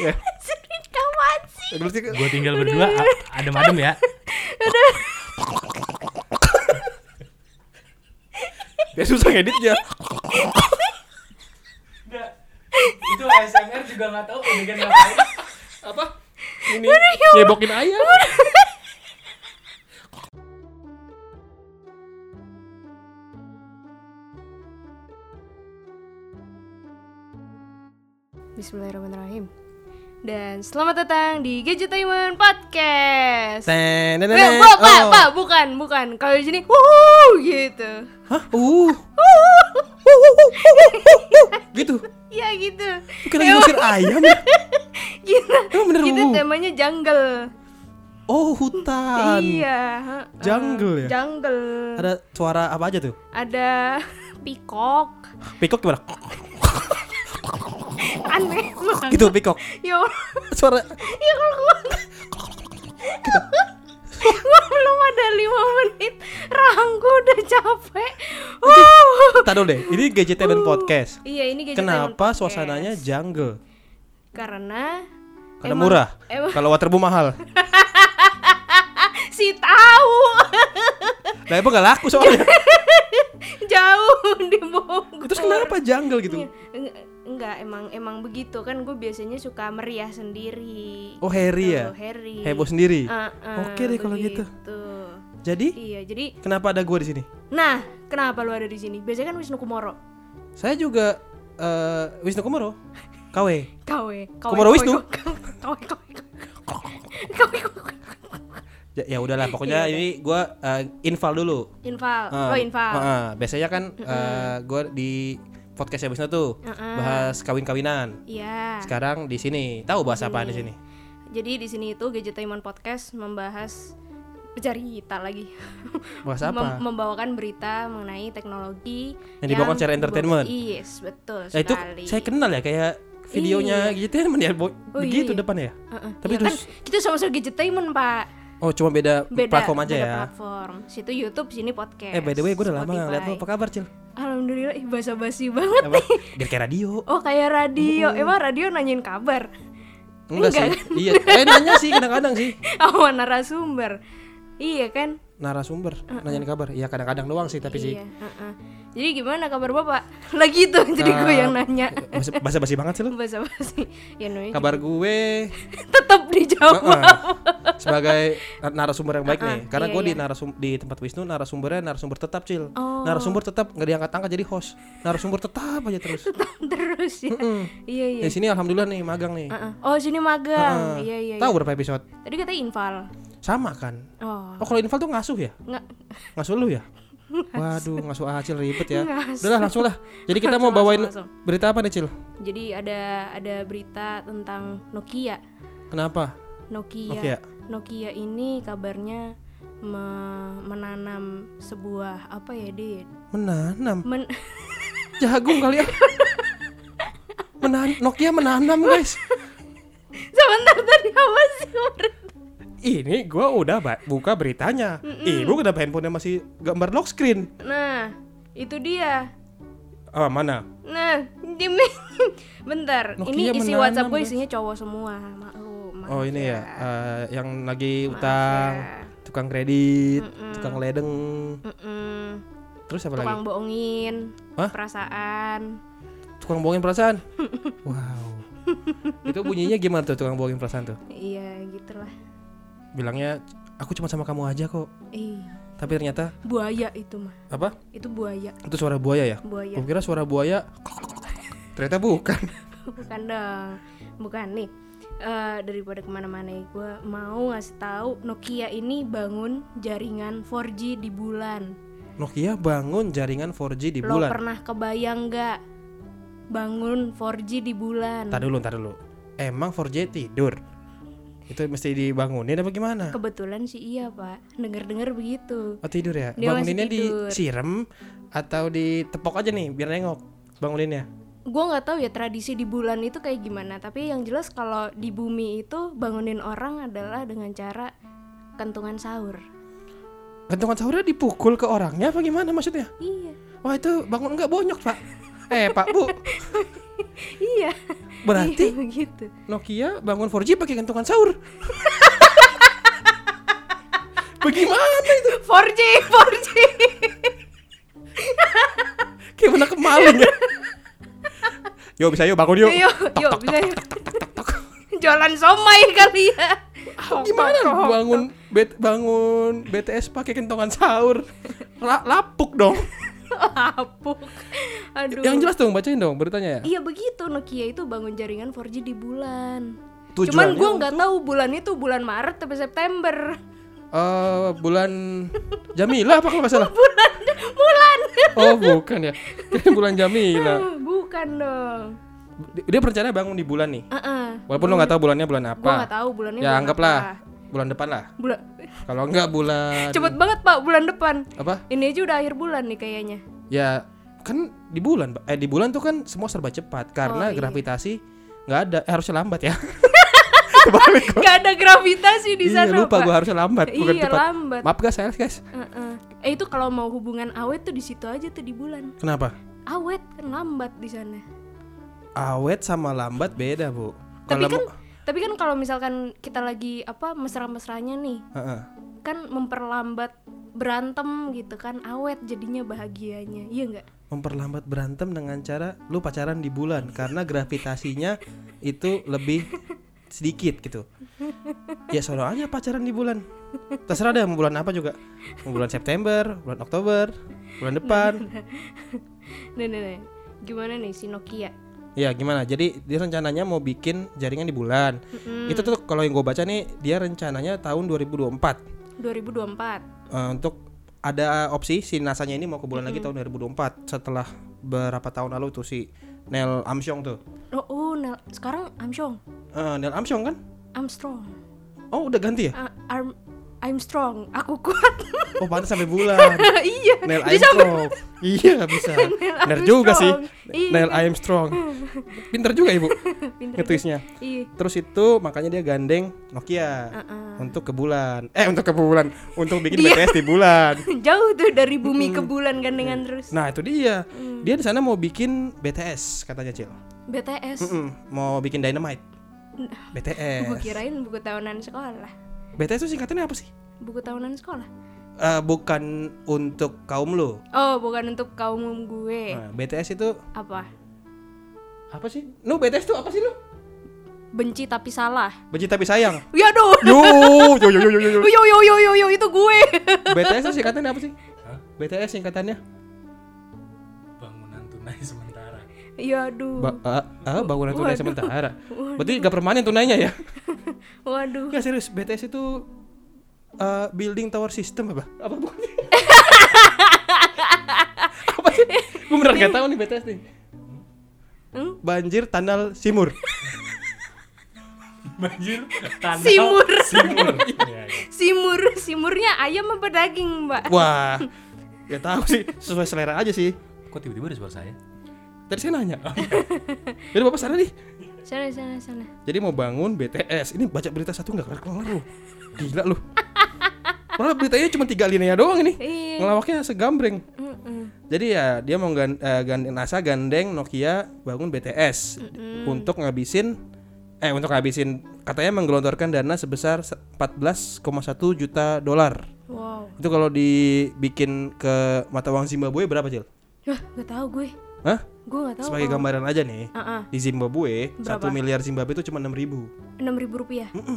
Ya. Kapan sih? Terus sih, Gue tinggal berdua adem-adem ya. biar susah ngeditnya. itu ASMR juga nggak tahu adegan ngapain. Apa? Ini nyebokin ayam. Bismillahirrahmanirrahim. Dan selamat datang di Gadgetainment Podcast. Ten, ten, ten, ten. Pak, Pak, Oh. Pak, bukan, bukan. Kalau di sini, wuh, gitu. Hah? Uh. gitu. Ya gitu. Bukan lagi ngusir ayam ya? Kita, Emang bener kita wuh. temanya jungle. Oh, hutan. Iya. Jungle ya? Jungle. Ada suara apa aja tuh? Ada pikok. Pikok gimana? Aneh. Gitu, pikok. Allah. Suara Ya kalau gua Gua belum ada lima menit Rahangku udah capek Uh. Tadi deh, ini Gadgetainment Podcast. Iya ini Gadgetainment Kenapa suasananya jungle? Karena Karena emang- murah. emang- Kalau waterboom mahal. Si tahu Nah, emang gak laku soalnya. Jauh di Bogor Terus kenapa jungle gitu? Eng- Enggak, emang emang begitu kan gue biasanya suka meriah sendiri. Oh, Harry ya? Tuh, Harry. Heboh sendiri. Ah, ah, Oke deh kalau gitu. Jadi, Iya, jadi kenapa ada gua di sini? nah, kenapa lu ada di sini? Biasanya kan Wisnu Kumoro. Saya juga eh Wisnu Kumoro. KW. KW. Kumoro Wisnu. KW, KW, KW, KW. Ya, ya udahlah, pokoknya Iya, ini gua eh, infal dulu. Infal. Ah, oh, infal. ah, ah. biasanya kan eh, gua di podcast Wisnu tuh Heeh. bahas kawin-kawinan. Iya. Sekarang di sini tahu bahas apa di sini? Jadi di sini itu Gadgetainment Podcast membahas bercerita lagi. Bahas Mem- apa? membawakan berita mengenai teknologi Yang dibawakan secara entertainment? Yes, betul Nah, itu sekali. saya kenal ya kayak videonya gitu ya, ya Oh, begitu iya, iya. depan ya. Heeh. Tapi Ya terus kan kita sama-sama Gadgetainment, Pak. oh cuma beda, Beda platform aja beda ya. platform. Situ YouTube, sini podcast. Eh by the way gue udah lama gak ngeliat lo apa kabar Cil? Alhamdulillah, ih basa-basi banget. Apa? Biar kayak radio Oh, kayak radio. Emang radio nanyain kabar. Enggak, Enggak sih Iya Eh nanya sih kadang-kadang sih Sama narasumber. Iya kan? Narasumber Nanyain kabar Iya kadang-kadang doang sih tapi sih Iya, heeh. Jadi gimana kabar Bapak? Lagi tuh jadi gue yang nanya. Basa- Basa-basi banget sih lo Basa-basi. Ya namanya Kabar gue tetap dijawab. Heeh. Sebagai narasumber yang baik nih Karena iya, gue di iya. narasum di tempat Wisnu Narasumbernya narasumber tetap Cil Oh. Narasumber tetap Gak diangkat-angkat jadi host Narasumber tetap aja terus Terus ya. Iya, iya. Di sini alhamdulillah nih magang nih Heeh. Oh, sini magang. Heeh. Iya, iya. Tahu iya. berapa episode? Tadi katanya infal. Sama kan Oh, Oh kalau infal tuh ngasuh ya? enggak. Ngasuh lu ya? Waduh, ngasuh Acil ribet ya. Ngasuh. Udahlah langsung lah. Jadi kita mau Langsung, bawain langsung, berita apa nih, Cil? Jadi ada ada berita tentang Nokia. Kenapa? Nokia. Nokia. Nokia ini kabarnya me- menanam sebuah apa ya, Dit? Menanam. Men Jagung kali ya. Menan Nokia menanam, guys. Sebentar tadi apa sih? Ini gua udah buka beritanya. Ibu kenapa handphonenya masih gambar lock screen? Nah, itu dia. Ah, mana? Nah, demi bentar. Nokia ini isi WhatsApp gue isinya cowok semua. Maklum. maaf Oh, ini ya. eh, yang lagi Maaf utang, ya. tukang kredit, tukang ledeng. Mm-mm. Terus apa lagi? Tukang bohongin Hah? perasaan. Tukang bohongin perasaan. wow. Itu bunyinya gimana tuh tukang bohongin perasaan tuh? Iya, gitulah. Bilangnya aku cuma sama kamu aja kok. Eh, Tapi ternyata buaya itu mah. apa? Itu buaya, Itu suara buaya ya? buaya. Gue kira suara buaya. Ternyata bukan. Bukan dong. Bukan nih. Eh, daripada ke mana-mana gue mau ngasih tahu Nokia ini bangun jaringan 4G di bulan. Nokia bangun jaringan 4G di Lo bulan. pernah kebayang nggak bangun 4G di bulan? Tar dulu, tar dulu. Emang 4G tidur? Itu mesti dibangunin apa gimana? Kebetulan sih iya pak, dengar-dengar begitu. Oh tidur ya? Dia Banguninnya tidur. disiram atau ditepok aja nih biar nengok banguninnya. Gue nggak tahu ya tradisi di bulan itu kayak gimana, tapi yang jelas kalau di bumi itu bangunin orang adalah dengan cara kentungan sahur. Gantungan sahurnya dipukul ke orangnya apa gimana maksudnya? Iya. Wah itu bangun enggak bonyok pak? Eh pak bu, Berarti iya, begitu Nokia bangun 4G pakai kentongan sahur. Bagaimana itu? 4G 4G Kayak mana kemaling ya? Yo bisa yuk bangun yuk. yuk tok, bisa yuk. jualan somai kali ya Ah, Gimana bangun bet, bangun BTS pakai kentongan sahur? La- lapuk dong. Lapuk aduh Yang jelas dong bacain dong beritanya ya. iya begitu Nokia itu bangun jaringan 4G di bulan Tujuannya cuman gua nggak tahu bulan itu bulan Maret atau September Eh bulan Jamila apa kalau nggak salah? bulan bulan Oh bukan ya. Bulan Jamila. bukan dong Dia berencana bangun di bulan nih. Heeh. Walaupun lo nggak tahu bulannya bulan apa. Gua nggak tahu bulannya. Ya bulan anggaplah apa. Bulan depan lah. Bulan Kalau enggak bulan cepet banget pak bulan depan. apa? Ini aja udah akhir bulan nih kayaknya. Ya kan di bulan eh di bulan tuh kan semua serba cepat karena Oh, iya. gravitasi nggak ada eh, harusnya lambat ya. Gak ada gravitasi di Iya sana lupa pak. gua harusnya lambat bukan Iya, cepat. lambat. Maaf guys, saya guys. Heeh. Eh itu kalau mau hubungan awet tuh di situ aja tuh di bulan. Kenapa? Awet kan lambat di sana. Awet sama lambat beda, Bu. Tapi Kalau kan tapi kan kalau misalkan kita lagi apa mesra-mesranya nih, Heeh. kan memperlambat berantem gitu kan awet jadinya bahagianya. Iya enggak? memperlambat berantem dengan cara lu pacaran di bulan karena gravitasinya itu lebih sedikit gitu. Ya sono aja pacaran di bulan. Terserah deh mau bulan apa juga. Mau bulan September, bulan Oktober, bulan depan. Nih nih nih. Gimana nih si Nokia? Ya gimana? Jadi dia rencananya mau bikin jaringan di bulan. Itu tuh kalau yang gue baca nih dia rencananya tahun 2024 2024. Eh, untuk ada opsi si NASA-nya ini mau ke bulan lagi tahun 2024 setelah berapa tahun lalu tuh si Neil Armstrong tuh. Oh, oh Nel, sekarang Armstrong. Eh, Neil Armstrong kan? Armstrong. Oh udah ganti ya? Ah, Arm I'm strong. Aku kuat. Oh pantas sampai bulan. iya. Neil Dia sampai Armstrong. iya bisa. Bener juga sih. Iya. Neil Armstrong. Pinter juga ibu Pinter. ngetwisnya. Iya. Terus itu makanya dia gandeng Nokia Uh-uh. untuk ke bulan. Eh untuk ke bulan. Untuk bikin BTS di bulan. Jauh tuh dari bumi ke bulan gandengan terus. Nah itu dia. Hmm. Dia di sana mau bikin BTS katanya Cil. BTS. Mm-mm, Mau bikin Dynamite. Gue BTS. kirain buku tahunan sekolah. BTS itu singkatannya apa sih? Buku tahunan sekolah. Eh, bukan untuk kaum lo. Oh, bukan untuk kaum gue. Nah, BTS itu Apa? apa sih? Nu BTS itu apa sih lu? Benci tapi salah. Benci tapi sayang. Ya aduh. Yo, yo, yo, yo, yo, yo. Yo yo yo yo yo itu gue. BTS itu singkatannya apa sih? Hah? BTS singkatannya? Sementara Ya aduh. Ba ah, ah, bangunan tunai Waduh. sementara. Berarti gak permanen tunainya ya? Waduh. Gak serius, BTS itu eh, building tower system apa? Apa bukan? apa sih? Gue beneran gak tahu nih BTS nih. Hmm? Banjir Tanal Simur. banjir tanah Simur. simur Iya, iya. Simur, simurnya ayam apa daging, Mbak? Wah, gak tahu sih, sesuai selera aja sih. kok tiba-tiba ada suara saya Tadi saya nanya. Jadi bapak sana nih. Sana sana sana. Jadi mau bangun BTS. Ini baca berita satu nggak kelar lu. Gila lu. Malah beritanya cuma tiga linea doang ini. Iya. Ngelawaknya segambreng. Jadi ya dia mau gan, eh, gandeng NASA gandeng Nokia bangun BTS untuk ngabisin eh untuk ngabisin katanya menggelontorkan dana sebesar se- 14,1 juta dolar. Wow. Itu kalau dibikin ke mata uang Zimbabwe berapa, Cil? Wah, gak tahu gue. Hah? Gue gak tahu. Sebagai kalau- gambaran aja nih. Ah. Di Zimbabwe? 1 miliar Zimbabwe itu cuma 6 ribu. enam ribu rupiah. Lu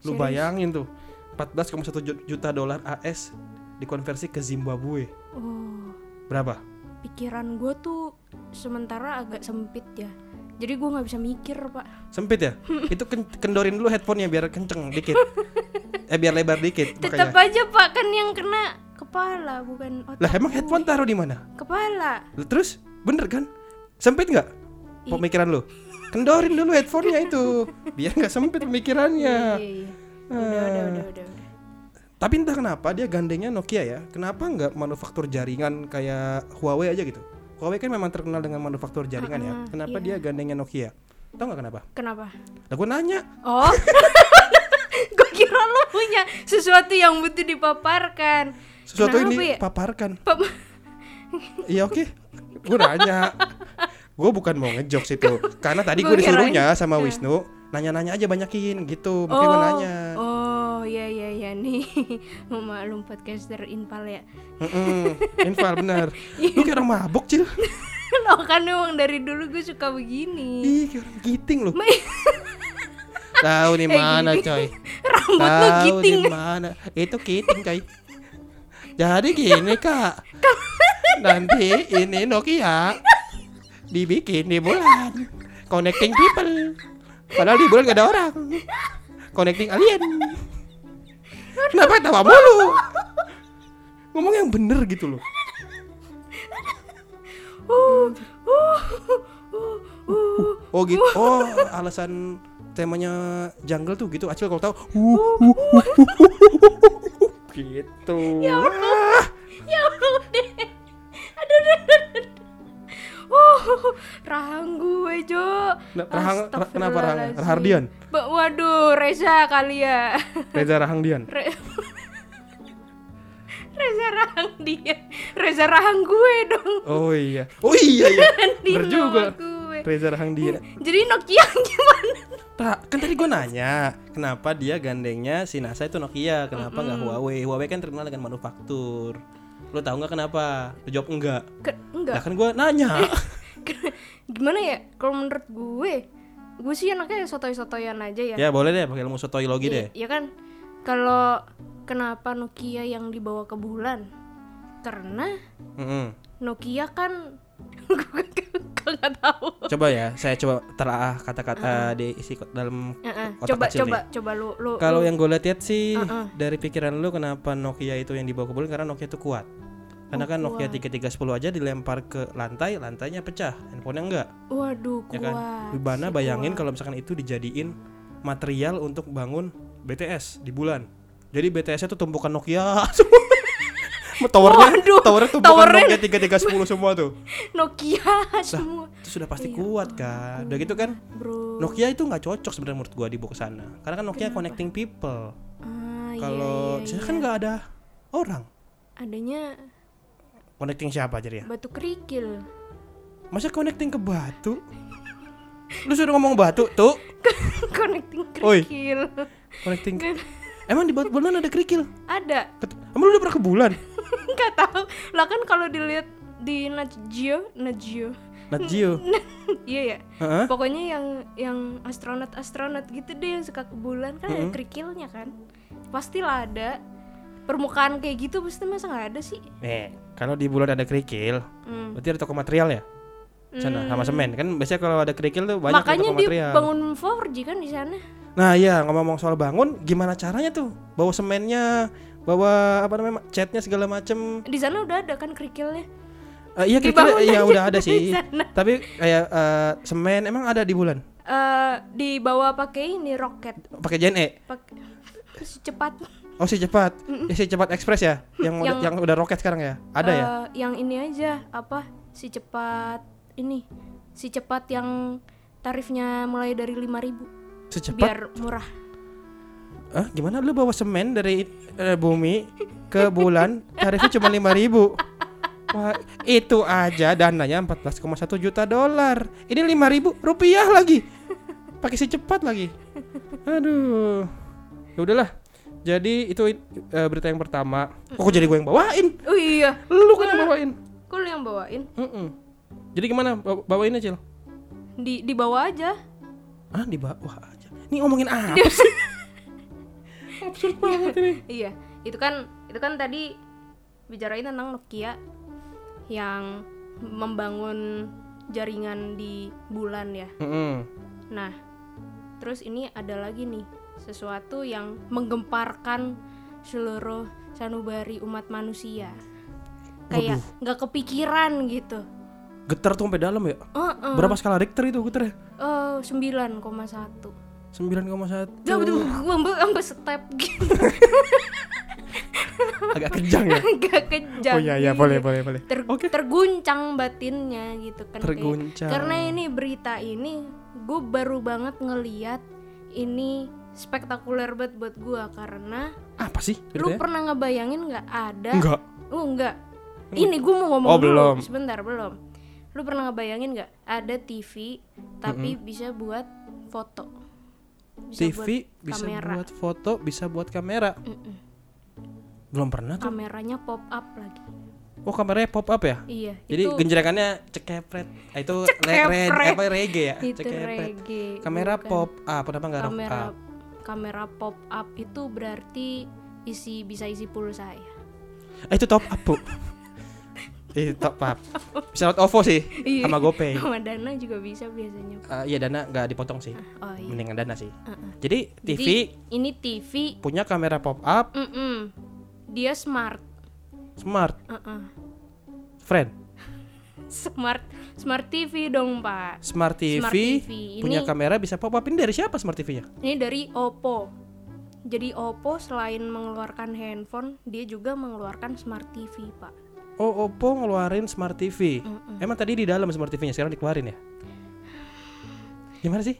Serius? bayangin tuh 14,1 ju- juta dolar AS dikonversi ke Zimbabwe. Oh, Berapa? pikiran gue tuh sementara agak sempit ya. Jadi gue nggak bisa mikir pak. Sempit ya? Itu ken- kendorin dulu headphone-nya biar kenceng dikit. eh biar lebar dikit Tetap makanya. aja pak kan yang kena kepala bukan otak. Lah emang headphone taruh di mana? Kepala. Terus bener kan? Sempit nggak? Pemikiran lu? Kendorin dulu headphone-nya itu biar nggak sempit pemikirannya. Iya iya. Udah udah udah udah. udah. Tapi entah kenapa dia gandengnya Nokia ya. Kenapa nggak manufaktur jaringan kayak Huawei aja gitu? Huawei kan memang terkenal dengan manufaktur jaringan ya. Ah, Kenapa iya. dia gandengnya Nokia? Tahu nggak kenapa? Kenapa? Lah gue nanya. Oh. gue kira lo punya sesuatu yang butuh dipaparkan. Sesuatu Kenapa ini ya? paparkan. Pap- Iya oke. Gue nanya. gue bukan mau ngejokes itu karena tadi gue disuruhnya sama Wisnu nanya-nanya aja banyakin gitu makanya gue nanya Oh, iya iya iya nih. Maklum podcaster infal ya. Infal bener lu kayak orang mabuk cil Lo kan emang dari dulu gue suka begini. ih kayak orang giting lu tahu di mana coy Rambut di giting. mana itu giting coy jadi gini kak nanti ini Nokia dibikin di bulan. Connecting people. Padahal di bulan gak ada orang. Connecting alien. Kenapa tawa mulu? Ngomong yang bener gitu loh. Oh gitu. Oh alasan temanya jungle tuh gitu. Acil kalau tahu. Gitu. Wah. Ya Allah deh. Oh, rahang gue, Jo. Nah, Rahang- Ra- kenapa Rahang? Rahardian? Ba- Waduh, Reza kali ya. Reza Rahangdian Re- Reza rahang dia. Reza rahang gue dong. oh iya oh iya iya bener juga gue. Reza Rahangdian Jadi Nokia gimana? Tak, kan tadi gue nanya kenapa dia gandengnya si NASA itu Nokia, kenapa nggak Huawei? Huawei kan terkenal dengan manufaktur. Lo tau nggak kenapa? Lo jawab enggak. Ke- enggak. Lah kan gue nanya. Gimana ya? Kalau menurut gue, gue sih anaknya sotoy-sotoyan aja ya. ya boleh deh pakai ilmu sotoilogi deh. Iya kan? Kalau kenapa Nokia yang dibawa ke bulan? Karena Mm-mm. Nokia kan nggak tahu. Coba ya, saya coba telaah kata-kata diisi ko- dalam Heeh, otak Coba kecil coba nih. coba lu lu Kalau lu- yang gue lihat sih Uh-uh. dari pikiran lu kenapa Nokia itu yang dibawa ke bulan karena Nokia itu kuat. Karena kan Nokia kuat. 3310 aja dilempar ke lantai, lantainya pecah, handphonenya enggak. waduh ya kuat. kan Bibana si bayangin kalau misalkan itu dijadiin material untuk bangun BTS di bulan jadi BTS itu tumpukan Nokia semua towernya Waduh, towernya tumpukan towernya- Nokia 3310 semua tuh Nokia semua. itu sudah pasti Iya. kuat kan udah gitu kan Bro. Nokia itu nggak cocok sebenarnya menurut gua dibawa ke sana karena kan Nokia connecting people Ah, iya, kalau iya, sana iya. kan nggak ada orang adanya connecting siapa aja ya batu kerikil. masa connecting ke batu lu sudah ngomong batu tuh Connecting Oi. kerikil. connecting emang di bulan ada kerikil Ada. Emang lu udah pernah ke bulan? Enggak tahu. Lah kan kalau dilihat di Nat Geo, Nat Geo. Nat Geo. iya ya. Heeh. Pokoknya yang yang astronot-astronot gitu deh yang suka ke bulan kan ada kerikilnya kan. Pastilah ada. Permukaan kayak gitu pasti masa nggak ada sih? Nih, kalau di bulan ada kerikil, Hmm. berarti ada toko material ya? Sana sama semen kan biasanya kalau ada kerikil tuh banyak Makanya toko dia material. bangun 4G kan di sana. Nah, iya ngomong-ngomong soal bangun, gimana caranya tuh? Bawa semennya, bawa apa namanya? catnya segala macem Di sana udah ada kan kerikilnya. Eh, iya kerikil iya udah ada di sih. Tapi kayak eh, semen emang ada di bulan? Eh dibawa pakai ini roket. Pakai JNE. Pakai cepat. Oh si cepat, ya si cepat ekspres ya, yang udah, Yang- yang udah roket sekarang ya, ada ya? Eh, Yang ini aja apa? Si cepat ini. Si cepat yang tarifnya mulai dari 5000 Secepat biar murah. Ah, gimana lu bawa semen dari eh, bumi ke bulan tarifnya cuma 5000 Wah, itu aja dananya 14,1 juta dolar. Ini 5000 rupiah lagi. Pakai si cepat lagi. Aduh. Ya udahlah. Jadi itu eh, berita yang pertama. Kok jadi gue yang bawain? Oh iya, Lu kan yang bawain. kok lu yang bawain? Mm-mm. Jadi gimana Ba- bawainnya, Cil? Di dibawa aja. Ah, di bawah aja. Ini ngomongin apa sih? Absurd banget ini. Iya, itu kan itu kan tadi bicarain tentang Nokia yang membangun jaringan di bulan ya. Mm-mm. Nah, terus ini ada lagi nih sesuatu yang menggemparkan seluruh sanubari umat manusia. Kayak nggak kepikiran gitu. Getar tuh sampai dalam ya? Heeh. Berapa skala Richter itu getarnya? Oh, 9,1. 9,1 Ya betul, gua sampai sampai step gitu. Agak kejang ya? Agak kejam. Oh iya iya boleh boleh boleh Ter- Oke terguncang batinnya gitu kan kayak- Terguncang. karena ini berita ini gue baru banget ngeliat ini spektakuler banget buat gue karena Apa sih lu beritanya? pernah ngebayangin nggak ada Enggak oh enggak ini gue mau ngomong Oh, dulu belum. sebentar belum Lu pernah ngebayangin nggak ada TV tapi bisa buat foto? Bisa TV buat bisa kamera. buat foto, bisa buat kamera. Mm-mm. Belum pernah tuh. Kameranya pop up lagi. Oh, kameranya pop up ya? Iya, Jadi itu genjrekannya cekepret. Ah, itu Cekepret. red- apa reggae ya? itu Cekepret. reggae. Kamera bukan. pop up, kenapa enggak rock up? Kamera pop up itu berarti isi bisa isi pulsa ya. Eh, itu top up, Bu. itu top up. Bisa lewat OVO sih Iya. sama GoPay. Sama Dana juga bisa biasanya. Eh, iya dana nggak dipotong sih. Oh iya. Mendingan dana sih. Uh-uh. Jadi TV Jadi ini TV punya kamera pop up, mm-mm, dia smart. smart, Uh-uh. friend. Smart smart TV dong, Pak. Smart TV, Smart TV. punya Ini- kamera bisa pop up. Ini dari siapa smart TV-nya? Ini dari Oppo. Jadi Oppo selain mengeluarkan handphone, dia juga mengeluarkan smart TV, Pak. Oh, Oppo ngeluarin smart TV. Mm-mm. Emang tadi di dalam smart TV-nya sekarang dikeluarin ya? Gimana sih?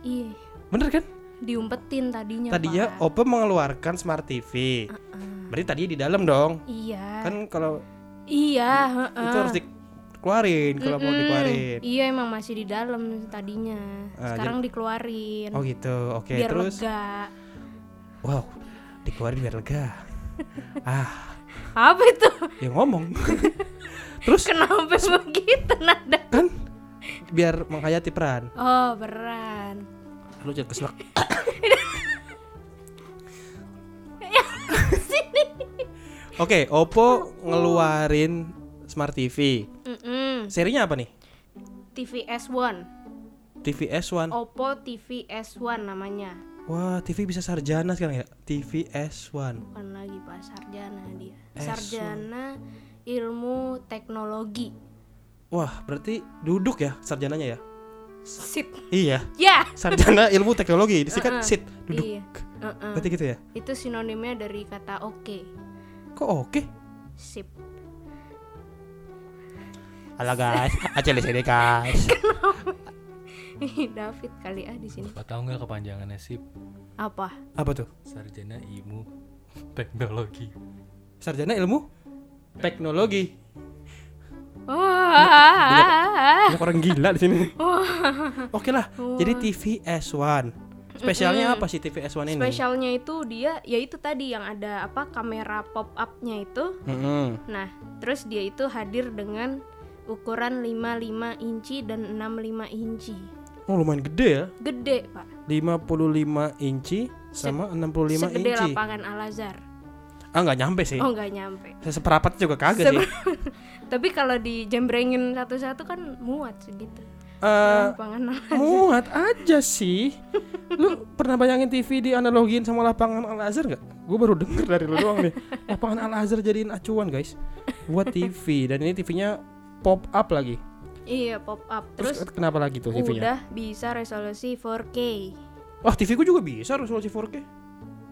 Iya, Bener kan? diumpetin tadinya, Tadinya Pak. Oppo mengeluarkan smart TV. Uh-uh. Berarti tadinya di dalam dong. Iya. Kan kalau Iya, heeh. itu harus dikeluarin kalau mau Mm-mm. dikeluarin. Iya, emang masih di dalam tadinya. Ah, Sekarang dikeluarin. Oh gitu. Oke, biar terus lega. wow, dikeluarin biar lega. ah, Apa itu? ya ngomong. terus Kenapa begitu nada? kan biar menghayati peran. Oh, beran. Lu jangan keselak. Oke, Oppo ngeluarin smart TV. Mm-mm. Serinya apa nih? TV S1. TV S1. Oppo TV S1 namanya. Wah, TV bisa sarjana sekarang ya? TV S1. Bukan lagi Pak sarjana dia. S1. Sarjana ilmu teknologi. Wah, berarti duduk ya sarjananya ya? Sit. Iya, Ya. sarjana ilmu teknologi. Disingkat Uh-uh. sit, duduk. Iya. Uh-uh. Berarti gitu ya? Itu sinonimnya dari kata oke. Kok oke? Sip. Halo guys, aja di sini guys. David kali ah di sini. Bapak tahu nggak kepanjangannya sip? Apa? Apa tuh? Sarjana Ilmu Teknologi. Sarjana ilmu teknologi. Wah. Banyak orang gila di sini. Oke lah. Jadi TV S1. Spesialnya apa sih TV S1 ini? Spesialnya itu dia ya itu tadi yang ada apa kamera pop up-nya itu. Mm-mm. Nah, terus dia itu hadir dengan ukuran 55 inci dan 65 inci. Oh lumayan gede ya. Gede, Pak. 55 inci sama 65 Segede inci. lapangan Al-Azhar. Ah nggak nyampe sih. Oh, nggak nyampe. Seperapat juga kagak sih. Tapi kalau dijembrengin satu-satu kan muat segitu. Lapangan Al- muat aja sih. Lu pernah bayangin TV di analogin sama lapangan Al Azhar nggak? Gue baru denger dari lu doang nih. Lapangan Al Azhar jadiin acuan guys. Buat TV dan ini TV-nya pop up lagi. Iya, pop up. Terus, Terus kenapa lagi tuh TV-nya? udah bisa resolusi 4K. Wah TV ku juga bisa resolusi 4K.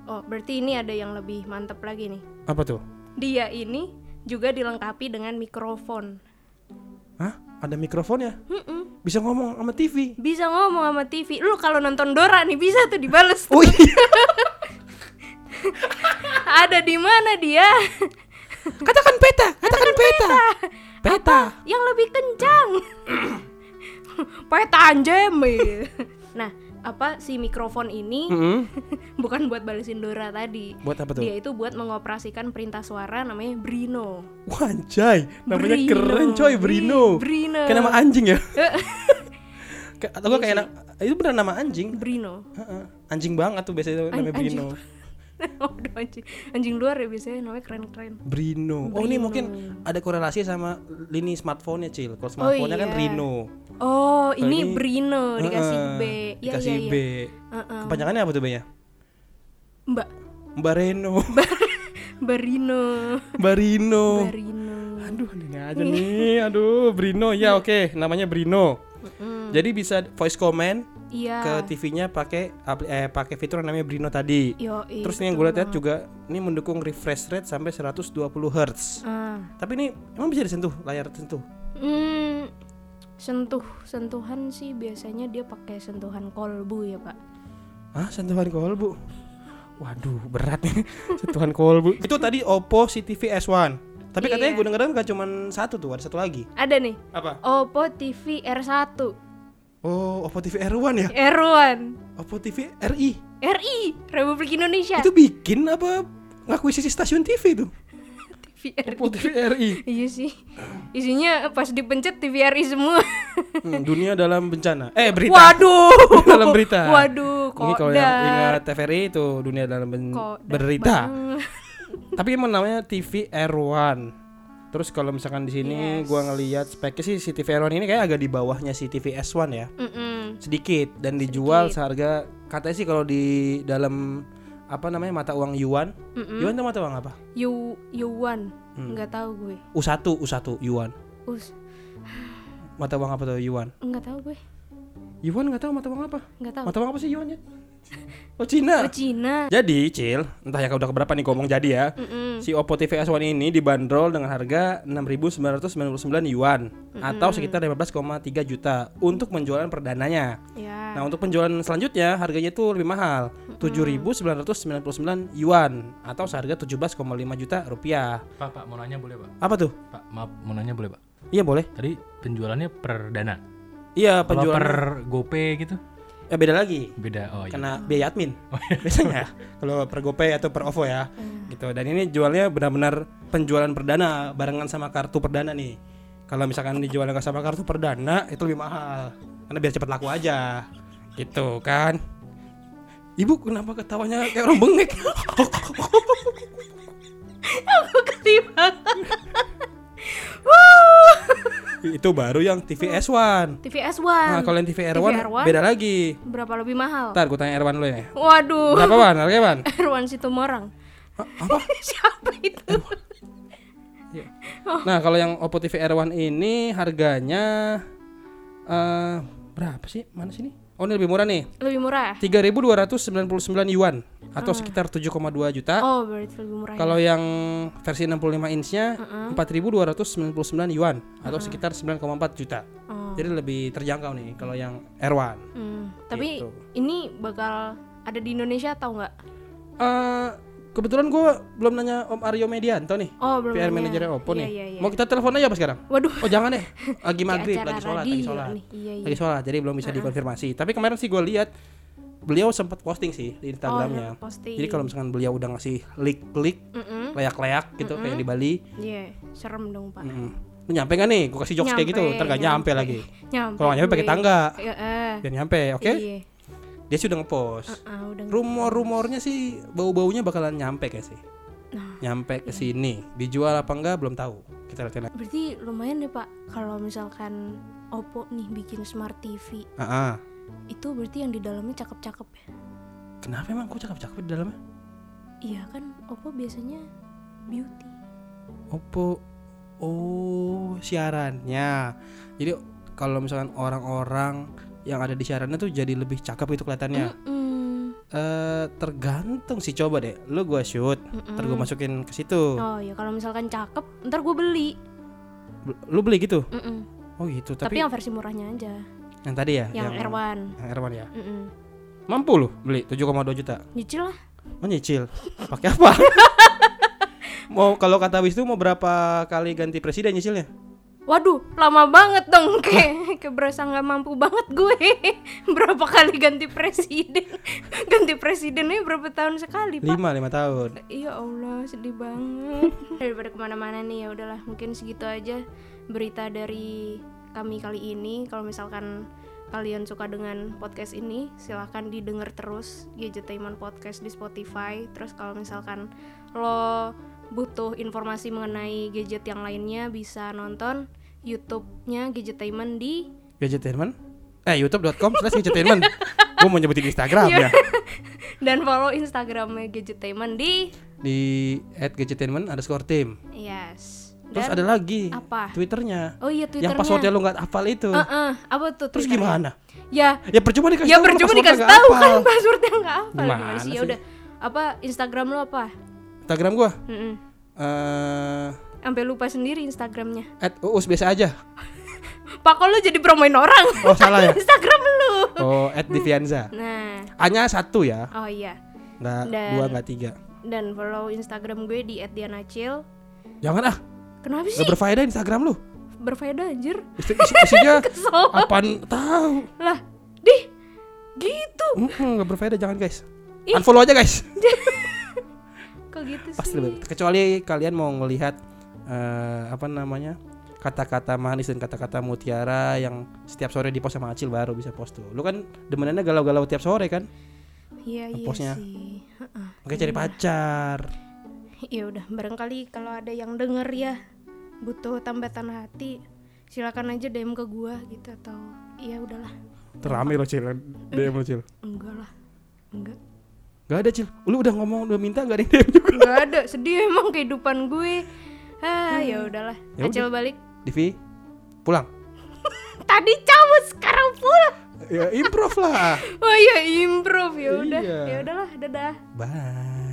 Oh, berarti ini ada yang lebih mantap lagi nih. Apa tuh? Dia ini juga dilengkapi dengan mikrofon. Hah? Ada mikrofonnya? Mm-mm. Bisa ngomong sama TV? Bisa ngomong sama TV. Lu kalau nonton Dora nih bisa tuh dibales. Oh iya. ada di mana dia? Katakan peta, katakan peta. Peta. Yang lebih kencang. Peta anjem. nah, apa si mikrofon ini Mm-mm. bukan buat balesin Dora tadi. Buat apa tuh? Dia itu buat mengoperasikan perintah suara namanya Brino. Wah, anjay, namanya Brino. keren coy, Brino. Brino. Kayak nama anjing ya? Kayak- Atau kayak na- itu benar nama anjing. Brino. Heeh. Anjing banget tuh biasanya An- namanya anjing. Brino. Waduh, anjing. Anjing luar ya biasanya namanya keren-keren. Brino. Oh, ini Brino. mungkin ada korelasi sama lini smartphone-nya, Cil. Kalau smartphone-nya kan iya. Rino. Oh, ini, ini- Brino dikasih Heeh, B. Iya, Dikasih iya, B. iya. Heeh. Kepanjangannya apa tuh B-nya? Mbak Mbak Reno. Barino. Barino. Barino. Aduh, ini aja nih. Aduh, Brino. Ya, oke, namanya Brino. Mm-mm. Jadi bisa voice command Iya. ke TV-nya pakai eh pakai fitur yang namanya Brino tadi. Yo, Terus ini yang gue lihat juga ini mendukung refresh rate sampai 120 Hz. Ah. Tapi ini emang bisa disentuh layar sentuh. Hmm, sentuh sentuhan sih biasanya dia pakai sentuhan kolbu ya pak. Ah, sentuhan kolbu. Waduh, berat nih sentuhan kolbu. Itu tadi Oppo CTV S1. Tapi katanya Iya. gue denger gak cuman satu tuh, ada satu lagi. Ada nih. Apa? Oppo TV R1. Oh, Oppo TV R1 ya? R1. Oppo TV RI. RI Republik Indonesia. Itu bikin apa ngakuisisi stasiun TV tuh? TV RI. Oppo TV RI. Iya sih. Isinya pas dipencet TVRI semua. Hmm, dunia dalam bencana. Eh, berita. Waduh. dalam berita. Waduh, Ini kalau yang ingat TVRI itu dunia dalam ben- berita. Tapi emang namanya TV R1. Terus kalau misalkan di sini Yes. gua ngelihat speknya sih si TV R1 ini kayak agak di bawahnya si TV S1 ya. Mm-mm. Sedikit dan dijual Sedikit. seharga katanya sih kalau di dalam apa namanya mata uang yuan. Mm-mm. Yuan itu mata uang apa? Yu Yuan. Hmm. Tahu gue. U1, U1 yuan. Us, Mata uang apa tuh yuan? nggak tahu gue. Yuan nggak tahu mata uang apa? Nggak tahu. Mata uang apa sih yuan ya? Oh Cina. Oh, Cina. Jadi, Cil, entah ya udah keberapa nih ngomong jadi ya. Mm-mm. Si Oppo TV S1 ini dibanderol dengan harga 6.999 yuan atau sekitar 15,3 juta untuk penjualan perdananya. Ya. Nah, untuk penjualan selanjutnya harganya itu lebih mahal, 7.999 yuan atau seharga 17,5 juta rupiah. Pak, Pak, mau nanya boleh, Pak? Apa tuh? Pak, maaf, mau nanya boleh, Pak? Iya boleh. Tadi penjualannya per dana. Iya penjualan per GoPay gitu? Ya beda lagi. Beda. Oh, iya. Kena biaya admin. Biasanya kalau per GoPay atau per OVO ya. Gitu. Dan ini jualnya benar-benar penjualan perdana barengan sama kartu perdana nih. Kalau misalkan dijual nggak sama kartu perdana itu lebih mahal. Karena biar cepat laku aja. Gitu kan. Ibu kenapa ketawanya kayak orang bengek? Ketiba. itu baru yang TV S1. TV S1. Nah, kalau yang TV R1, TV R1? beda lagi. Berapa lebih mahal? Ntar gue tanya R1 dulu ya. Waduh. Berapa Wan? Harganya Wan? Erwan Situmorang. Hah, Apa? Siapa itu? Nah, kalau yang Oppo TV R1 ini harganya eh berapa sih? Mana sini? Oh, ini lebih murah nih. Lebih murah. 3.299 yuan atau sekitar 7,2 juta. Oh, berarti lebih murah. ya. Kalau yang versi 65 inch-nya 4.299 yuan atau sekitar 9,4 juta. Oh. Jadi lebih terjangkau nih kalau yang R1. Hmm, Tapi Gitu. ini bakal ada di Indonesia atau enggak? Eh kebetulan gue belum nanya Om Aryo Medianto nih. Oh, belum. PR manajernya Oppo Iya, nih. iya, iya. Mau kita telepon aja apa sekarang? Waduh. Oh jangan deh, lagi Kayak maghrib, lagi sholat, lagi sholat. Iya, iya. lagi sholat, jadi belum bisa dikonfirmasi. Tapi kemarin sih gue lihat beliau sempat posting sih di Instagramnya. Oh. Jadi kalau misalkan beliau udah ngasih leak-leak, Mm-mm. leak-leak gitu kayak di Bali, Iya, serem dong, Pak. mm, lu nyampe gak nih? Gue kasih jokes kayak gitu, Nyampe, ntar gak nyampe, lagi. Nyampe. Kalau nyampe pakai tangga, Iya, eh. biar nyampe, oke? Iya. Dia sih udah ngepost. Ah, udah. Rumor-rumornya sih bau-baunya bakalan nyampe kayak sih. Nah, Nyampe ke sini, dijual apa enggak belum tahu. Kita lihat lagi. berarti lumayan deh, Pak. Kalau misalkan Oppo nih bikin smart TV, Ah, ah. itu berarti yang di dalamnya cakep-cakep ya? Kenapa emang kok cakep-cakep di dalamnya? Iya kan, Oppo biasanya beauty. Oppo oh siarannya jadi kalau misalkan orang-orang yang ada di siarannya tuh jadi lebih cakep itu kelihatannya. Mm. eh tergantung sih coba deh. Lu gua shoot ntar gua masukin ke situ. Oh ya kalau misalkan cakep, ntar gue beli. Bel- lu beli gitu? Mm-mm. oh gitu. Tapi, tapi, yang versi murahnya aja, yang tadi ya? Yang, R1. yang R1 ya? Mm-mm. mampu lu beli 7,2 juta? Nyicil lah. oh nyicil? Pakai apa? Mau kalau kata Wisnu mau berapa kali ganti presiden nyicilnya Waduh, lama banget dong kayak kayak berasa nggak mampu banget gue. berapa kali ganti presiden? ganti presidennya berapa tahun sekali, Pak? lima lima tahun Iya Allah, sedih banget. Daripada ke mana-mana nih ya udahlah, mungkin segitu aja berita dari kami kali ini. Kalau misalkan kalian suka dengan podcast ini, silahkan didengar terus Gadgetainment Podcast di Spotify. Terus kalau misalkan lo butuh informasi mengenai gadget yang lainnya, bisa nonton YouTube-nya Gadgetainment di Gadgetainment eh youtube.com slash gadgetainment gue mau nyebutin Instagram ya dan follow Instagramnya Gadgetainment di di at gadgetainment underscore team yes. terus Dan- ada lagi apa? twitternya Oh iya Twitternya. yang passwordnya lu nggak hafal itu Heeh, apa tuh? terus gimana Ya, ya percuma dikasih ya tahu, lu percuma dikasih tahu kan hafal. passwordnya nggak apa Gimana gimana sih? Ya udah. Apa Instagram lu apa? Instagram gua Mm-mm. eh Sampai lupa sendiri Instagramnya. at uus biasa aja Pak kok lu jadi promoin orang? oh salah ya Instagram lu. oh at Divianza Nah, hanya satu ya oh iya. nggak Dan- dua nggak tiga Dan follow Instagram gue di @dianacil. jangan ah Kenapa sih? Gak berfaedah Instagram lu. Berfaedah anjir. Isi, isi- isinya apaan tahu. Lah, dih. Gitu. Mm-mm, Gak berfaedah jangan guys. Unfollow aja guys. Kok gitu sih? Pasti lebih. Kecuali kalian mau ngelihat eh, apa namanya kata-kata manis dan kata-kata mutiara yang setiap sore di post sama Acil baru bisa post tuh. Lu kan demenannya galau-galau tiap sore kan? Iya, iya Postnya. sih. Heeh. Oke cari pacar. Ya udah, barangkali kalau ada yang denger ya butuh tambatan hati, silakan aja DM ke gua gitu atau ya udahlah. Terame lo Cil, DM lo Cil. Enggak lah. Enggak. Gak ada Cil, lu udah ngomong udah minta gak ada yang DM juga Enggak ada, sedih emang kehidupan gue. Ah, ya udahlah. Ya Acil balik. Divi, pulang Tadi cabut, sekarang pulang. Ya improve lah Oh iya, improve ya udah. Iya. Ya udahlah, dadah. Bye